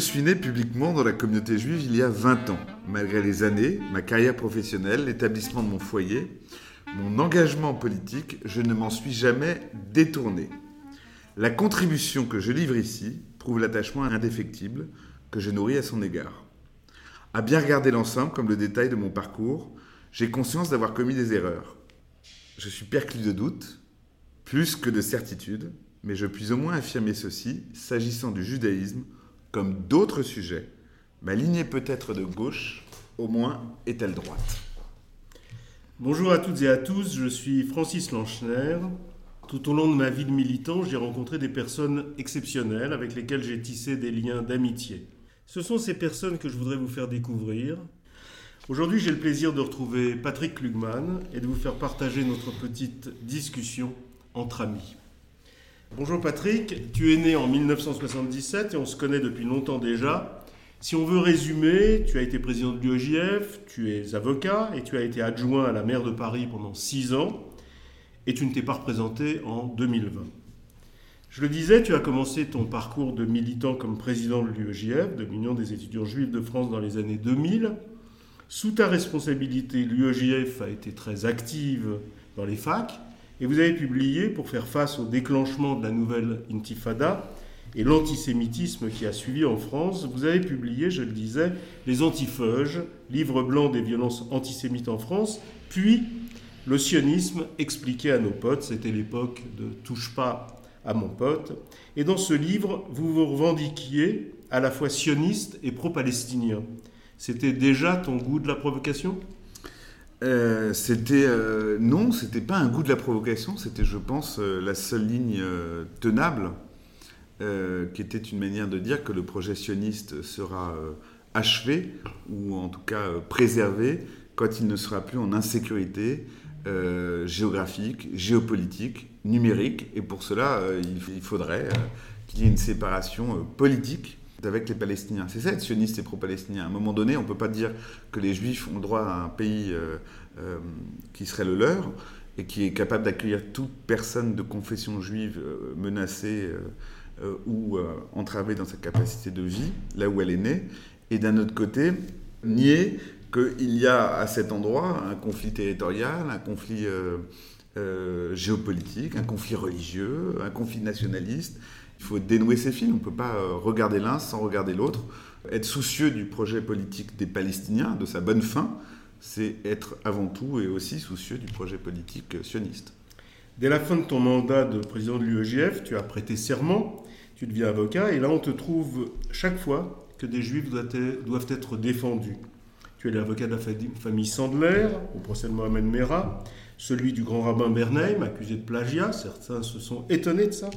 Je suis né publiquement dans la communauté juive il y a 20 ans. Malgré les années, ma carrière professionnelle, l'établissement de mon foyer, mon engagement politique, je ne m'en suis jamais détourné. La contribution que je livre ici prouve l'attachement indéfectible que je nourris à son égard. À bien regarder l'ensemble comme le détail de mon parcours, j'ai conscience d'avoir commis des erreurs. Je suis perclus de doutes, plus que de certitudes, mais je puis au moins affirmer ceci, s'agissant du judaïsme, comme d'autres sujets, ma lignée peut-être de gauche, au moins est-elle droite. Bonjour à toutes et à tous, je suis Francis Lanchner. Tout au long de ma vie de militant, j'ai rencontré des personnes exceptionnelles avec lesquelles j'ai tissé des liens d'amitié. Ce sont ces personnes que je voudrais vous faire découvrir. Aujourd'hui, j'ai le plaisir de retrouver Patrick Klugman et de vous faire partager notre petite discussion entre amis. Bonjour Patrick, tu es né en 1977 et on se connaît depuis longtemps déjà. Si on veut résumer, tu as été président de l'UEJF, tu es avocat et tu as été adjoint à la maire de Paris pendant six ans et tu ne t'es pas représenté en 2020. Je le disais, tu as commencé ton parcours de militant comme président de l'UEJF, de l'Union des étudiants juifs de France dans les années 2000. Sous ta responsabilité, l'UEJF a été très active dans les facs et vous avez publié, pour faire face au déclenchement de la nouvelle intifada et l'antisémitisme qui a suivi en France, vous avez publié, je le disais, Les Antifeuges, livre blanc des violences antisémites en France, puis Le sionisme expliqué à nos potes, c'était l'époque de Touche pas à mon pote. Et dans ce livre, vous vous revendiquiez à la fois sioniste et pro-palestinien. C'était déjà ton goût de la provocation? Euh, c'était euh, non, c'était pas un goût de la provocation, c'était, je pense, euh, la seule ligne tenable, qui était une manière de dire que le projet sioniste sera achevé ou en tout cas préservé quand il ne sera plus en insécurité géographique, géopolitique, numérique, et pour cela, il, faudrait qu'il y ait une séparation politique avec les Palestiniens. C'est ça être sioniste et pro-palestinien. À un moment donné, on ne peut pas dire que les Juifs ont droit à un pays euh, euh, qui serait le leur et qui est capable d'accueillir toute personne de confession juive euh, menacée ou entravée dans sa capacité de vie, là où elle est née. Et d'un autre côté, nier qu'il y a à cet endroit un conflit territorial, un conflit géopolitique, un conflit religieux, un conflit nationaliste il faut dénouer ces fils. On ne peut pas euh, regarder l'un sans regarder l'autre. Être soucieux du projet politique des Palestiniens, de sa bonne fin, c'est être avant tout et aussi soucieux du projet politique sioniste. Dès la fin de ton mandat de président de l'UEGF, tu as prêté serment, tu deviens avocat, et là on te trouve chaque fois que des juifs doivent être défendus. Tu es l'avocat de la famille Sandler au procès de Mohamed Merah, celui du grand rabbin Bernheim, accusé de plagiat, certains se sont étonnés de ça.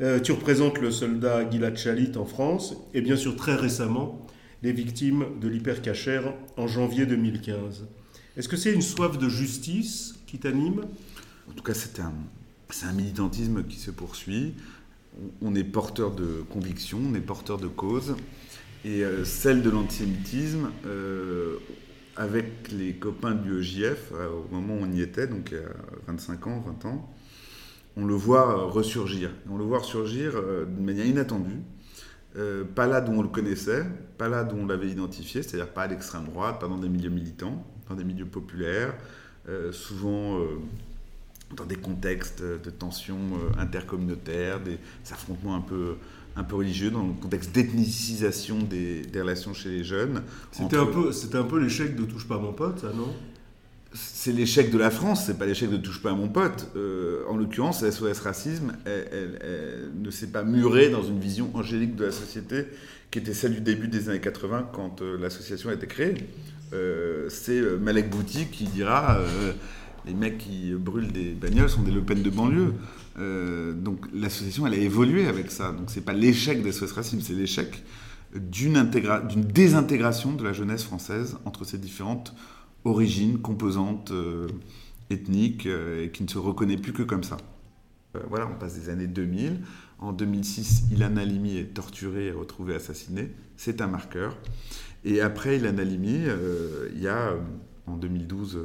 Euh, tu représentes le soldat Gilad Shalit en France et bien sûr très récemment les victimes de l'hypercachère en janvier 2015. Est-ce que c'est une soif de justice qui t'anime? En tout cas, c'est un, militantisme qui se poursuit. On est porteur de convictions, on est porteur de causes. Et euh, celle de l'antisémitisme, euh, avec les copains du EJF, au moment où on y était, donc il y a 25 ans, 20 ans, on le voit euh, ressurgir. On le voit ressurgir euh, de manière inattendue. Euh, pas là d'où on le connaissait, pas là d'où on l'avait identifié, c'est-à-dire pas à l'extrême droite, pas dans des milieux militants, dans des milieux populaires, souvent dans des contextes de tensions intercommunautaires, des affrontements un peu, un peu religieux, dans le contexte d'ethnicisation des, relations chez les jeunes. C'était un peu, un peu l'échec de Touche pas mon pote, ça, non? C'est l'échec de la France, c'est pas l'échec de Touche pas à mon pote. Euh, en l'occurrence, SOS Racisme, elle, ne s'est pas murée dans une vision angélique de la société qui était celle du début des années 80 quand euh, l'association a été créée. Euh, c'est Malek Bouti qui dira les mecs qui brûlent des bagnoles sont des Le Pen de banlieue. donc l'association, elle a évolué avec ça. Donc c'est pas l'échec SOS Racisme, c'est l'échec d'une désintégration de la jeunesse française entre ces différentes origine, composante euh, ethnique, euh, et qui ne se reconnaît plus que comme ça. Euh, voilà, on passe des années 2000. En 2006, Ilan Halimi est torturé et retrouvé assassiné. C'est un marqueur. Et après Ilan Halimi, il y a en 2012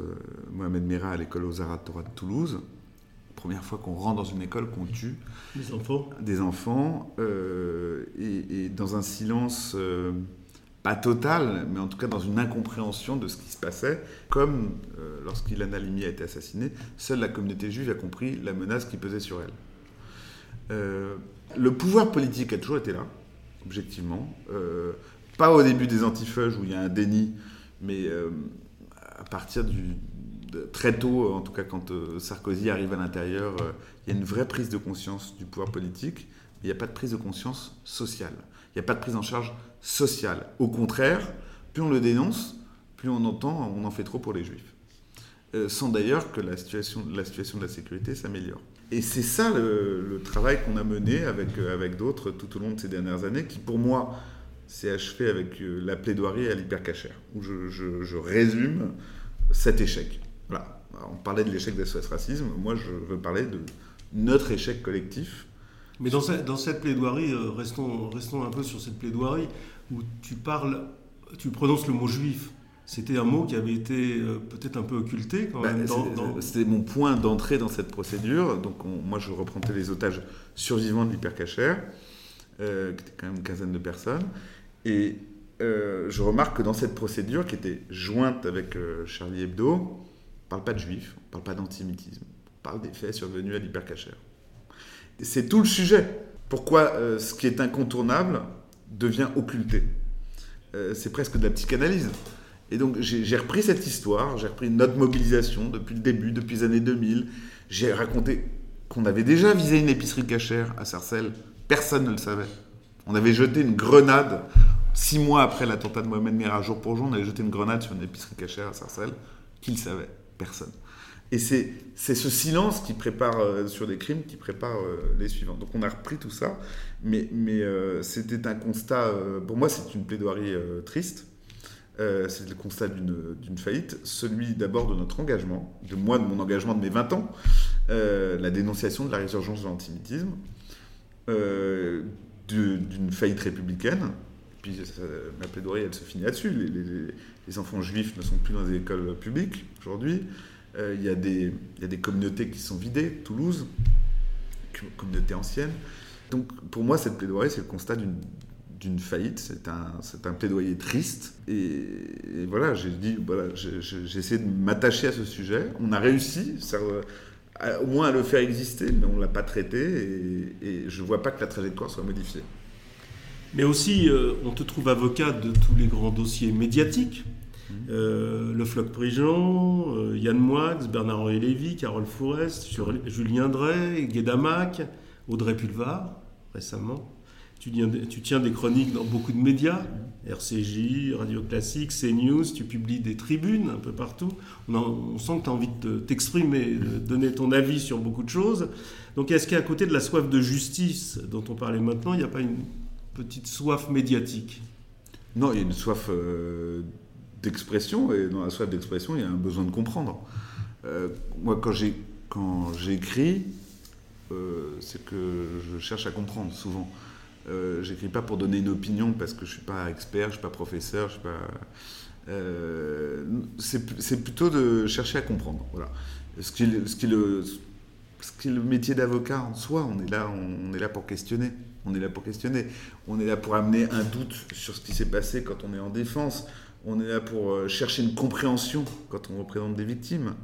Mohamed Merah à l'école aux Arts Torah de Toulouse, première fois qu'on rentre dans une école qu'on tue des enfants, des enfants et, dans un silence pas total, mais en tout cas dans une incompréhension de ce qui se passait, comme lorsqu'Ilan Halimi a été assassiné, seule la communauté juive a compris la menace qui pesait sur elle. le pouvoir politique a toujours été là, objectivement. pas au début des antifeuges où il y a un déni, mais à partir du, très tôt, en tout cas quand euh, Sarkozy arrive à l'intérieur, euh, il y a une vraie prise de conscience du pouvoir politique, il n'y a pas de prise de conscience sociale. Il n'y a pas de prise en charge sociale. Au contraire, plus on le dénonce, plus on entend on en fait trop pour les juifs. Euh, sans d'ailleurs que la situation, de la sécurité s'améliore. Et c'est ça le, travail qu'on a mené avec, avec d'autres tout au long de ces dernières années, qui pour moi s'est achevé avec la plaidoirie à l'hypercachère, où je, je résume cet échec. Voilà. on parlait de l'échec d'SOS Racisme. Moi, je veux parler de notre échec collectif. Mais dans cette, dans cette plaidoirie, euh, restons, restons un peu sur cette plaidoirie où tu parles, tu prononces le mot juif. C'était un mot qui avait été euh, peut-être un peu occulté quand même. Bah, c'était mon point d'entrée dans cette procédure. Donc moi, je reprenais les otages survivants de l'hypercachère, euh, qui étaient quand même une quinzaine de personnes. Et je remarque que dans cette procédure, qui était jointe avec Charlie Hebdo, on parle pas de juifs, on parle pas d'antisémitisme, on parle des faits survenus à l'hypercachère. C'est tout le sujet. Pourquoi euh, ce qui est incontournable devient occulté euh, C'est presque de la psychanalyse. Et donc j'ai repris cette histoire, j'ai repris notre mobilisation depuis le début, depuis les années 2000. J'ai raconté qu'on avait déjà visé une épicerie cachère à Sarcelles. Personne ne le savait. On avait jeté une grenade, six mois après l'attentat de Mohamed Merah, jour pour jour, on avait jeté une grenade sur une épicerie cachère à Sarcelles. Qui le savait? Personne. Et c'est ce silence qui prépare, euh, sur des crimes, qui prépare euh, les suivants. Donc on a repris tout ça, mais, euh, c'était un constat, pour moi c'est une plaidoirie triste, c'est le constat d'une faillite, celui d'abord de notre engagement, de moi, de mon engagement de mes 20 ans, la dénonciation de la résurgence de l'antisémitisme, d'une faillite républicaine, puis ma plaidoirie, elle se finit là-dessus. Les, enfants juifs ne sont plus dans les écoles publiques aujourd'hui. Euh, il y, a des, des communautés qui sont vidées, Toulouse, communauté ancienne. Donc pour moi, cette plaidoirie, c'est le constat d'une faillite, c'est un, un, plaidoyer triste. Et, voilà, j'ai dit, voilà, j'ai essayé de m'attacher à ce sujet. On a réussi, au moins à le faire exister, mais on ne l'a pas traité. Et, et je ne vois pas que la trajectoire soit modifiée. Mais aussi, euh, on te trouve avocat de tous les grands dossiers médiatiques. Euh, le Floc Prigent, euh, Yann Moix, Bernard-Henri Lévy, Carole Fourest, Julien Drey, Guédamac, Audrey Pulvar, récemment. Tu, tu, tiens des chroniques dans beaucoup de médias, RCJ, Radio Classique, CNews, tu publies des tribunes un peu partout. On, sent que tu as envie de t'exprimer, de donner ton avis sur beaucoup de choses. Donc est-ce qu'à côté de la soif de justice dont on parlait maintenant, il n'y a pas une petite soif médiatique? Non, il y a une soif euh, d'expression, et dans la soif d'expression, il y a un besoin de comprendre. Euh, moi, quand j'écris, euh, c'est que je cherche à comprendre souvent. Euh, j'écris pas pour donner une opinion parce que je suis pas expert, je suis pas professeur, je suis pas. c'est plutôt de chercher à comprendre. Voilà. Ce qui, ce qui, le, ce qui est le métier d'avocat en soi, on est là, on est là pour questionner. On est là pour questionner. On est là pour amener un doute sur ce qui s'est passé quand on est en défense. On est là pour euh, chercher une compréhension quand on représente des victimes.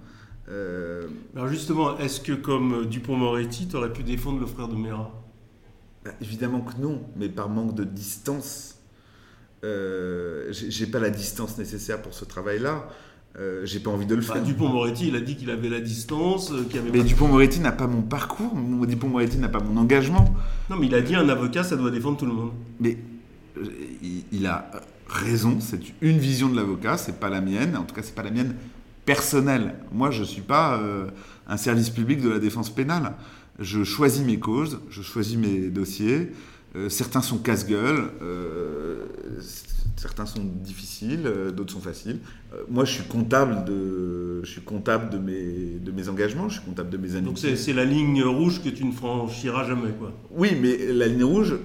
Euh, Alors justement, est-ce que comme Dupont-Moretti, tu aurais pu défendre le frère de Mera? Bah, Évidemment que non, mais par manque de distance. Euh, j'ai pas la distance nécessaire pour ce travail-là. Euh, j'ai pas envie de le bah, faire. Dupont-Moretti, il a dit qu'il avait la distance. Euh, avait mais Dupont-Moretti n'a pas mon parcours, Dupont-Moretti n'a pas mon engagement. Non, mais il a dit un avocat, ça doit défendre tout le monde. Mais euh, il, a raison, c'est une vision de l'avocat, c'est pas la mienne, en tout cas, c'est pas la mienne personnelle. Moi, je suis pas un service public de la défense pénale. Je choisis mes causes, je choisis mes dossiers. certains sont casse-gueule, certains sont difficiles, euh, d'autres sont faciles. Euh, moi, je suis comptable de, je suis comptable de mes, de mes engagements, je suis comptable de mes amitiés. Donc c'est la ligne rouge que tu ne franchiras jamais, quoi. Oui, mais la ligne rouge,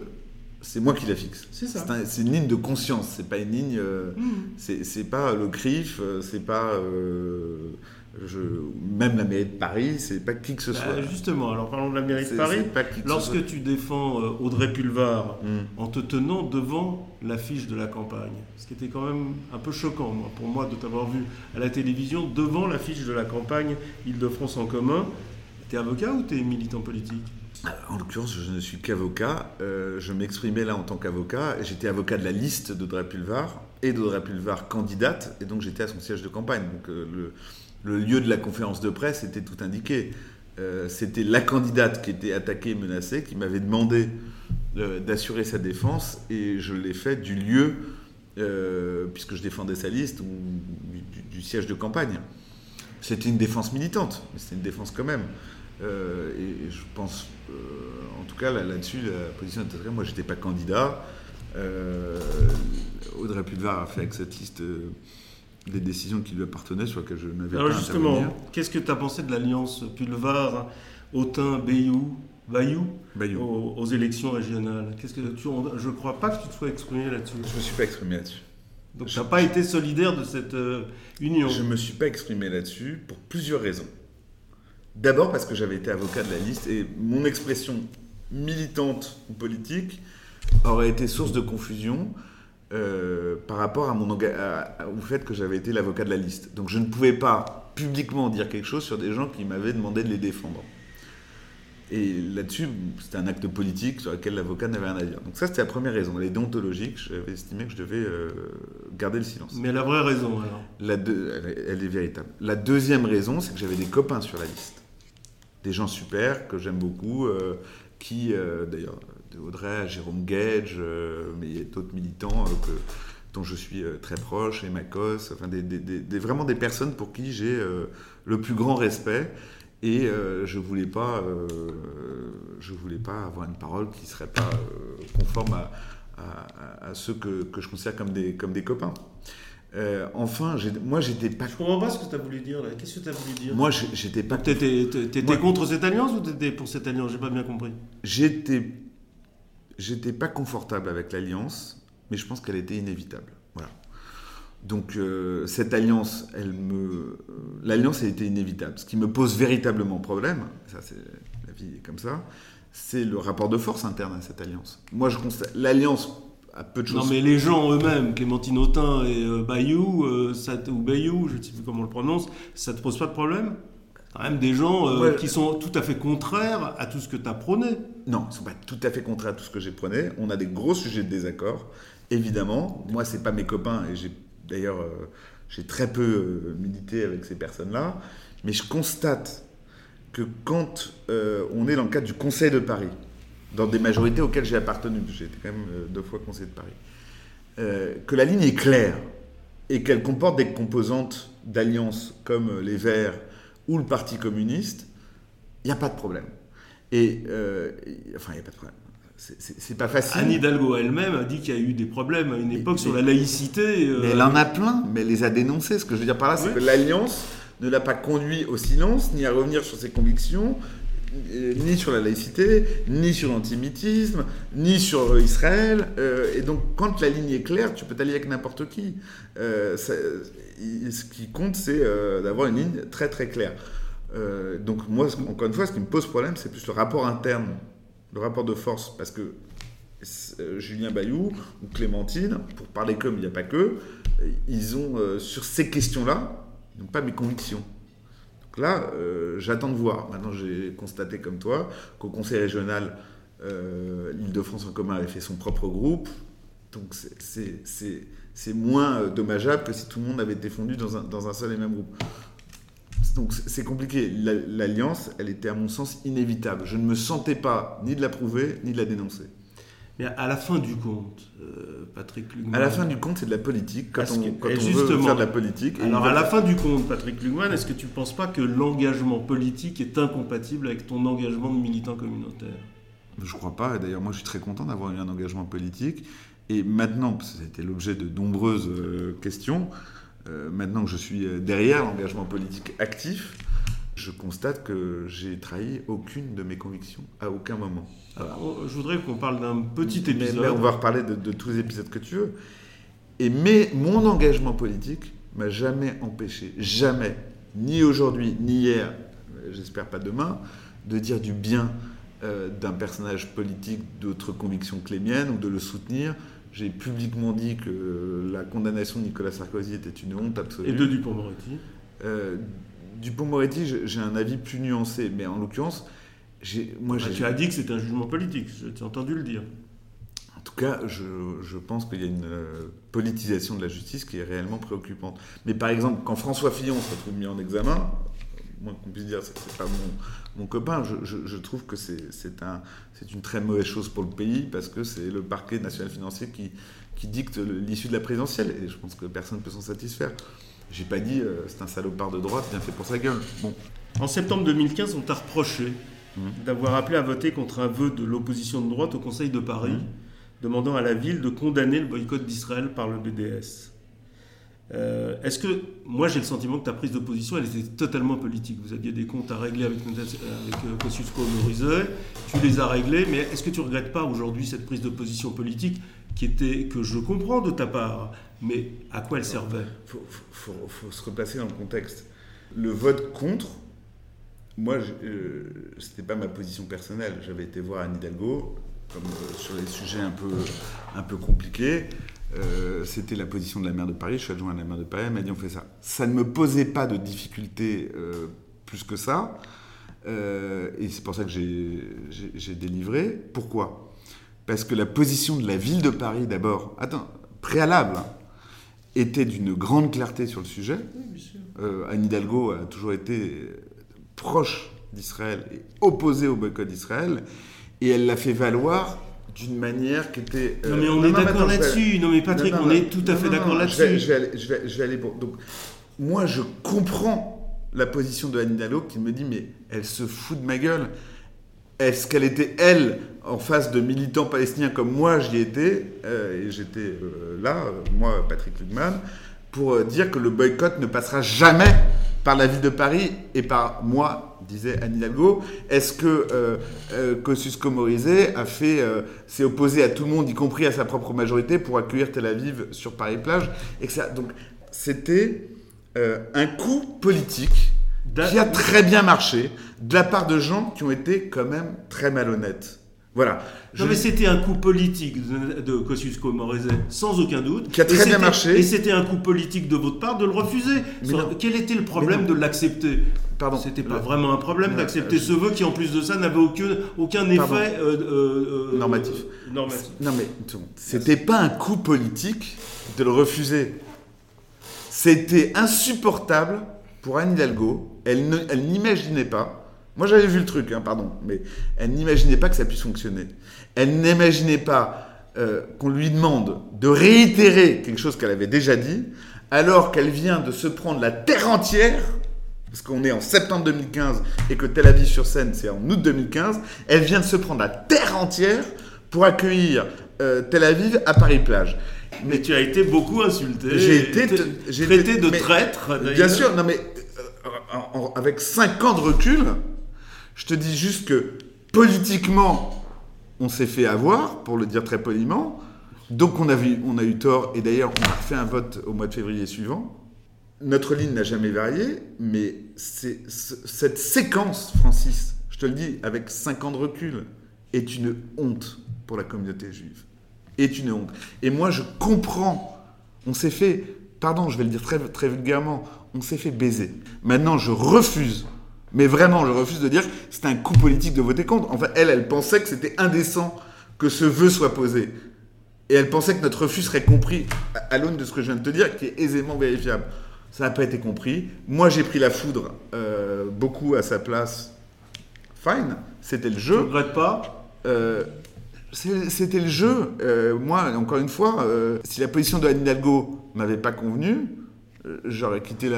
c'est moi qui la fixe. C'est ça. C'est une ligne de conscience. C'est pas une ligne. Euh, mmh. C'est pas le CRIF. C'est pas même la mairie de Paris, c'est pas qui que ce Bah, soit. justement, alors parlons de la mairie de Paris. pas qui que ce Lorsque soit. tu défends euh, Audrey Pulvar Hmm. en te tenant devant l'affiche de la campagne, ce qui était quand même un peu choquant moi, pour moi de t'avoir vu à la télévision devant l'affiche de la campagne Île-de-France en commun. T'es avocat ou t'es militant politique? En l'occurrence, je ne suis qu'avocat. Euh, je m'exprimais là en tant qu'avocat. J'étais avocat de la liste d'Audrey Pulvar et d'Audrey Pulvar candidate, et donc j'étais à son siège de campagne. Donc euh, le, lieu de la conférence de presse était tout indiqué. Euh, C'était la candidate qui était attaquée et menacée qui m'avait demandé d'assurer sa défense, et je l'ai fait du lieu, puisque je défendais sa liste, ou du siège de campagne. C'était une défense militante, mais c'était une défense quand même. Euh, et je pense, euh, en tout cas là- là-dessus, la position était très. Moi, j'étais pas candidat. Euh, Audrey Pulvar a fait avec cette liste des décisions qui lui appartenaient, sur lesquelles je n'avais Alors pas à justement, qu'est-ce que tu as pensé de l'alliance Pulvar, Autun, Bayou, Bayou Bayou. aux, aux élections régionales? Qu'est-ce que tu, Je crois pas que tu te sois exprimé là-dessus. Je me suis pas exprimé là-dessus. Donc tu n'as pas été solidaire de cette union. Je me suis pas exprimé là-dessus pour plusieurs raisons. D'abord parce que j'avais été avocat de la liste et mon expression militante ou politique aurait été source de confusion euh, par rapport à mon enga- à- à- au fait que j'avais été l'avocat de la liste. Donc je ne pouvais pas publiquement dire quelque chose sur des gens qui m'avaient demandé de les défendre. Et là-dessus, c'était un acte politique sur lequel l'avocat n'avait rien à dire. Donc ça, c'était la première raison. Elle est déontologique. J'avais estimé que je devais euh, garder le silence. Mais la vraie raison alors? La deux- elle, est- elle est véritable. La deuxième raison, c'est que j'avais des copains sur la liste. Des gens super, que j'aime beaucoup, euh, qui, euh, d'ailleurs, de Audrey Jérôme Gage, euh, mais d'autres militants euh, dont je suis très proche, Emma Cosse, enfin, vraiment des personnes pour qui j'ai le plus grand respect. Et je voulais pas, voulais pas avoir une parole qui serait pas conforme à, ceux que, je considère comme des copains. Euh, enfin, moi, j'étais pas, Je comprends pas ce que tu as voulu dire là. Qu'est-ce que tu as voulu dire? Moi, j'étais pas, T'étais Moi- contre cette alliance ou t'étais pour cette alliance? J'ai pas bien compris. j'étais, j'étais pas confortable avec l'alliance, mais je pense qu'elle était inévitable. Voilà. Donc euh, cette alliance, elle me, euh, l'alliance a été inévitable. Ce qui me pose véritablement problème, ça c'est la vie est comme ça, c'est le rapport de force interne à cette alliance. Moi, je constate l'alliance a peu de choses. Non mais les gens eux-mêmes, Clémentine Autain et euh, Bayou, euh, ça ou Bayou, je ne sais plus comment on le prononce, ça te pose pas de problème? Quand même des gens euh, Ouais. qui sont tout à fait contraires à tout ce que tu as prôné. Non, ils ne sont pas tout à fait contraires à tout ce que j'ai prôné. On a des gros sujets de désaccord, évidemment. Moi, c'est pas mes copains, et j'ai d'ailleurs j'ai très peu milité avec ces personnes-là. Mais je constate que quand on est dans le cadre du Conseil de Paris, dans des majorités auxquelles j'ai appartenu, j'ai été quand même euh, deux fois conseiller de Paris, euh, que la ligne est claire et qu'elle comporte des composantes d'alliance comme euh, les Verts ou le Parti communiste, il n'y a pas de problème. Et euh, enfin, il n'y a pas de problème. C'est- pas facile. Anne Hidalgo elle-même a dit qu'il y a eu des problèmes à une époque mais- sur la laïcité. euh, Mais elle en a plein, mais elle les a dénoncés. Ce que je veux dire par là, c'est Oui. que l'alliance ne l'a pas conduit au silence, ni à revenir sur ses convictions, ni sur la laïcité, ni sur l'antisémitisme, ni sur euh, Israël. Euh, et donc, quand la ligne est claire, tu peux t'allier avec n'importe qui. Euh, ce qui compte, c'est euh, d'avoir une ligne très très claire. Euh, donc, moi, encore une fois, ce qui me pose problème, c'est plus le rapport interne, le rapport de force, parce que euh, Julien Bayou ou Clémentine, pour parler comme il n'y a pas que, euh, ils ont, euh, sur ces questions-là, ils n'ont pas mes convictions. Donc là, euh, j'attends de voir. Maintenant, j'ai constaté comme toi qu'au Conseil régional, euh, l'Île-de-France en commun avait fait son propre groupe. Donc c'est- moins euh, dommageable que si tout le monde avait été fondu dans un, dans un seul et même groupe. Donc c'est compliqué. La- L'alliance, elle était à mon sens inévitable. Je ne me sentais pas ni de l'approuver, ni de la dénoncer. Mais à la fin du compte, euh, Patrick Lugman. À la fin du compte, c'est de la politique. Quand on, quand on veut faire de la politique. Alors à la fin du compte, Patrick Lugman, est-ce que tu ne penses pas que l'engagement politique est incompatible avec ton engagement de militant communautaire? Je crois pas. Et d'ailleurs, moi, je suis très content d'avoir eu un engagement politique. Et maintenant, parce que ça a été l'objet de nombreuses euh, questions, euh, maintenant que je suis derrière l'engagement politique actif, je constate que j'ai trahi aucune de mes convictions à aucun moment. Alors, je voudrais qu'on parle d'un petit épisode. mais on va reparler de, de tous les épisodes que tu veux. Et mais mon engagement politique m'a jamais empêché, jamais, ni aujourd'hui, ni hier, j'espère pas demain, de dire du bien euh, d'un personnage politique d'autres convictions que les miennes ou de le soutenir. J'ai publiquement dit que la condamnation de Nicolas Sarkozy était une honte absolue. Et de Dupont-Moretti euh, Dupont-Moretti, j'ai un avis plus nuancé, mais en l'occurrence, moi, ah, tu as dit que c'était un jugement politique, j'ai entendu le dire. En tout cas, je, je pense qu'il y a une euh, politisation de la justice qui est réellement préoccupante. Mais par exemple, quand François Fillon se retrouve mis en examen, moins qu'on puisse dire, c'est pas mon, mon copain, je, je, trouve que c'est un, une très mauvaise chose pour le pays parce que c'est le parquet national financier qui, qui dicte l'issue de la présidentielle et je pense que personne ne peut s'en satisfaire. J'ai pas dit euh, c'est un salopard de droite bien fait pour sa gueule. Bon. En septembre 2015, on t'a reproché mmh. d'avoir appelé à voter contre un vœu de l'opposition de droite au Conseil de Paris, mmh. demandant à la ville de condamner le boycott d'Israël par le BDS. Euh, est-ce que, moi j'ai le sentiment que ta prise de position, elle était totalement politique. Vous aviez des comptes à régler avec, avec euh, Kosciusko Morizet, tu les as réglés, mais est-ce que tu regrettes pas aujourd'hui cette prise de position politique qui était, que je comprends de ta part, mais à quoi elle servait? Il faut, se replacer dans le contexte. Le vote contre, moi, euh, ce n'était pas ma position personnelle. J'avais été voir Anne Hidalgo, comme sur les sujets un peu, un peu compliqués. Euh, c'était la position de la maire de Paris, je suis adjoint à la maire de Paris, elle m'a dit on fait ça. Ça ne me posait pas de difficulté euh, plus que ça, euh, et c'est pour ça que j'ai délivré. Pourquoi? Parce que la position de la ville de Paris, d'abord, attends, préalable, hein, était d'une grande clarté sur le sujet. Anne Hidalgo a toujours été proche d'Israël et opposée au boycott d'Israël, et elle l'a fait valoir d'une manière qui était. non, mais on est d'accord là-dessus. Non, mais Patrick, on est tout à fait d'accord là-dessus. Je, vais, aller pour. Donc, moi, je comprends la position de Anne Hidalgo qui me dit mais elle se fout de ma gueule. Est-ce qu'elle était, elle, en face de militants palestiniens comme moi j'y étais, euh, et j'étais euh, là, moi, Patrick Lugman, pour euh, dire que le boycott ne passera jamais par la ville de Paris et par moi, disait Anne Hidalgo. Est-ce que euh, euh, Kosciusko Morizet euh, s'est opposé à tout le monde, y compris à sa propre majorité, pour accueillir Tel Aviv sur Paris-Plage et Donc c'était euh, un coup politique qui a très bien marché de la part de gens qui ont été quand même très malhonnêtes. Voilà. Non, mais c'était un coup politique de, de Kosciusko Morizet, sans aucun doute. Qui a très bien marché. Et c'était un coup politique de votre part de le refuser. quel était le problème de l'accepter? Pardon. C'était pas vraiment un problème d'accepter ce vœu qui, en plus de ça, n'avait aucun, aucun effet euh, euh, euh, normatif. normatif. Non, mais c'était pas un coup politique de le refuser. C'était insupportable pour Anne Hidalgo. Elle n'imaginait pas moi, j'avais vu le truc, hein, pardon, mais elle n'imaginait pas que ça puisse fonctionner. Elle n'imaginait pas euh, qu'on lui demande de réitérer quelque chose qu'elle avait déjà dit, alors qu'elle vient de se prendre la terre entière, parce qu'on est en septembre 2015 et que Tel Aviv sur Seine, c'est en août 2015, elle vient de se prendre la terre entière pour accueillir euh, Tel Aviv à Paris-Plage. Mais tu as été beaucoup insulté. J'ai été traité de traître. Bien sûr, non mais euh, avec 5 ans de recul, je te dis juste que politiquement, on s'est fait avoir, pour le dire très poliment. Donc on a, on a eu tort, et d'ailleurs on a fait un vote au mois de février suivant. Notre ligne n'a jamais varié, mais cette séquence, Francis, je te le dis avec 5 ans de recul, est une honte pour la communauté juive. Est une honte. Et moi je comprends, on s'est fait, pardon, je vais le dire très, très vulgairement, on s'est fait baiser. Maintenant je refuse mais vraiment, je refuse de dire que c'est un coup politique de voter contre. Enfin, elle, elle pensait que c'était indécent que ce vœu soit posé. Et elle pensait que notre refus serait compris à l'aune de ce que je viens de te dire, qui est aisément vérifiable. Ça n'a pas été compris. Moi, j'ai pris la foudre euh, beaucoup à sa place. Fine, c'était le jeu. Je ne regrette pas. Euh, c'était le jeu. Euh, moi, encore une fois, si la position de Anne Hidalgo m'avait pas convenu, j'aurais quitté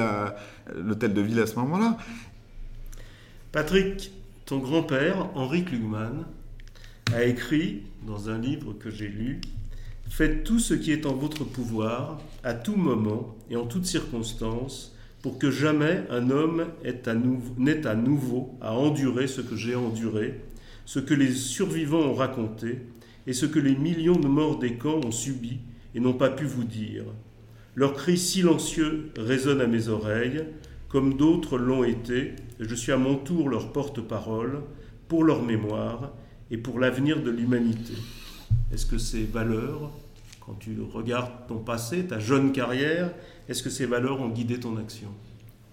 l'hôtel de ville à ce moment-là. Patrick, ton grand-père, Henri Klugman, a écrit dans un livre que j'ai lu Faites tout ce qui est en votre pouvoir, à tout moment et en toutes circonstances, pour que jamais un homme n'ait à, nouveau à endurer ce que j'ai enduré, ce que les survivants ont raconté, et ce que les millions de morts des camps ont subi et n'ont pas pu vous dire. Leurs cris silencieux résonnent à mes oreilles, comme d'autres l'ont été, je suis à mon tour leur porte-parole pour leur mémoire et pour l'avenir de l'humanité. Est-ce que ces valeurs, quand tu regardes ton passé, ta jeune carrière, est-ce que ces valeurs ont guidé ton action?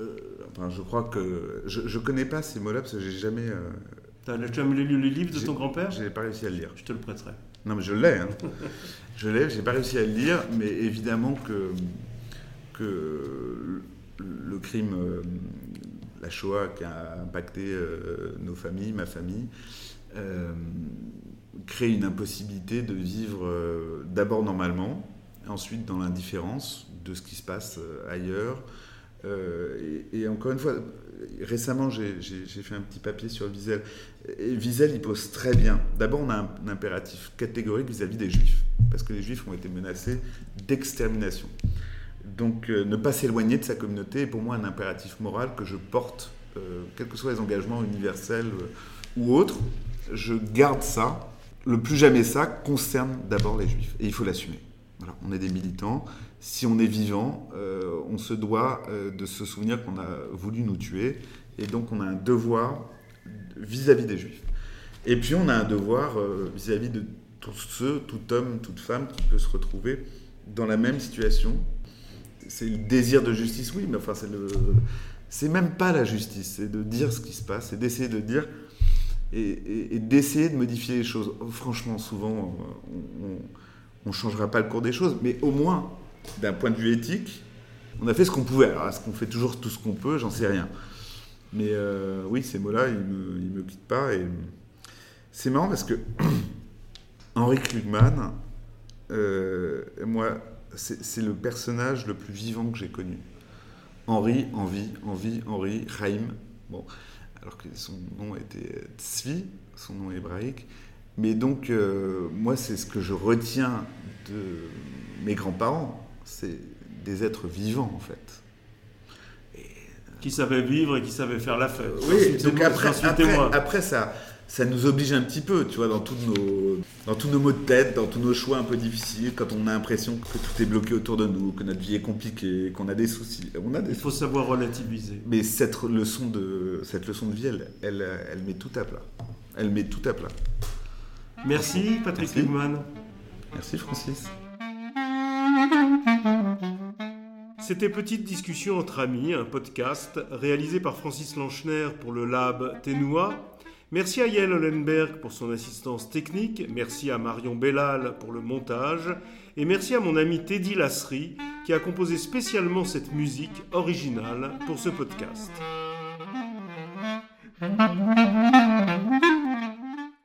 Euh, enfin, Je crois que... Je ne connais pas ces mots-là parce que j'ai jamais... Euh... Tu as lu le livre de ton grand-père? Je n'ai pas réussi à le lire. Je te le prêterai. Non, mais je l'ai. Hein. je l'ai, j'ai pas réussi à le lire, mais évidemment que, que le crime, euh, la Shoah qui a impacté euh, nos familles, ma famille, euh, crée une impossibilité de vivre d'abord normalement, ensuite dans l'indifférence de ce qui se passe ailleurs. Et, encore une fois, récemment, j'ai fait un petit papier sur Wiesel. Et Wiesel, il pose très bien. D'abord, on a un, impératif catégorique vis-à-vis des Juifs, parce que les Juifs ont été menacés d'extermination. Donc, euh, ne pas s'éloigner de sa communauté est pour moi un impératif moral que je porte, euh, quels que soient les engagements universels euh, ou autres. Je garde ça. Le plus jamais ça concerne d'abord les Juifs. Et il faut l'assumer. Voilà, on est des militants. Si on est vivant, on se doit de se souvenir qu'on a voulu nous tuer. Et donc, on a un devoir vis-à-vis des Juifs. Et puis, on a un devoir vis-à-vis -vis de tous ceux, tout homme, toute femme qui peut se retrouver dans la même situation c'est le désir de justice, oui, mais enfin, c'est le. C'est même pas la justice, c'est de dire ce qui se passe, c'est d'essayer de dire et, d'essayer de modifier les choses. Franchement, souvent, on ne changera pas le cours des choses, mais au moins, d'un point de vue éthique, on a fait ce qu'on pouvait. Alors, est-ce qu'on fait toujours tout ce qu'on peut? J'en sais rien. Mais euh, oui, ces mots-là, ils ne me, me quittent pas. Et c'est marrant parce que Henri Klugman, euh, moi, c'est le personnage le plus vivant que j'ai connu. Henri, Envie, Envie, Henri, Chaim. Bon, alors que son nom était Tzvi, son nom hébraïque. Mais donc, euh, moi, c'est ce que je retiens de mes grands-parents. C'est des êtres vivants, en fait. qui savaient vivre et qui savaient faire la fête. Oui, donc après, après, après, ça, ça nous oblige un petit peu, tu vois, dans, nos, dans tous nos mots de tête, dans tous nos choix un peu difficiles, quand on a l'impression que tout est bloqué autour de nous, que notre vie est compliquée, qu'on a des soucis. On a Il faut savoir relativiser. Mais cette leçon de, cette leçon de vie, elle, elle, met tout à plat. Elle met tout à plat. Merci Patrick Lugman. Merci Francis. C'était Petite discussion entre amis, un podcast réalisé par Francis Lanchner pour le Lab Tenua Merci à Yael Hollenberg pour son assistance technique, merci à Marion Bellal pour le montage, et merci à mon ami Teddy Lasserie qui a composé spécialement cette musique originale pour ce podcast.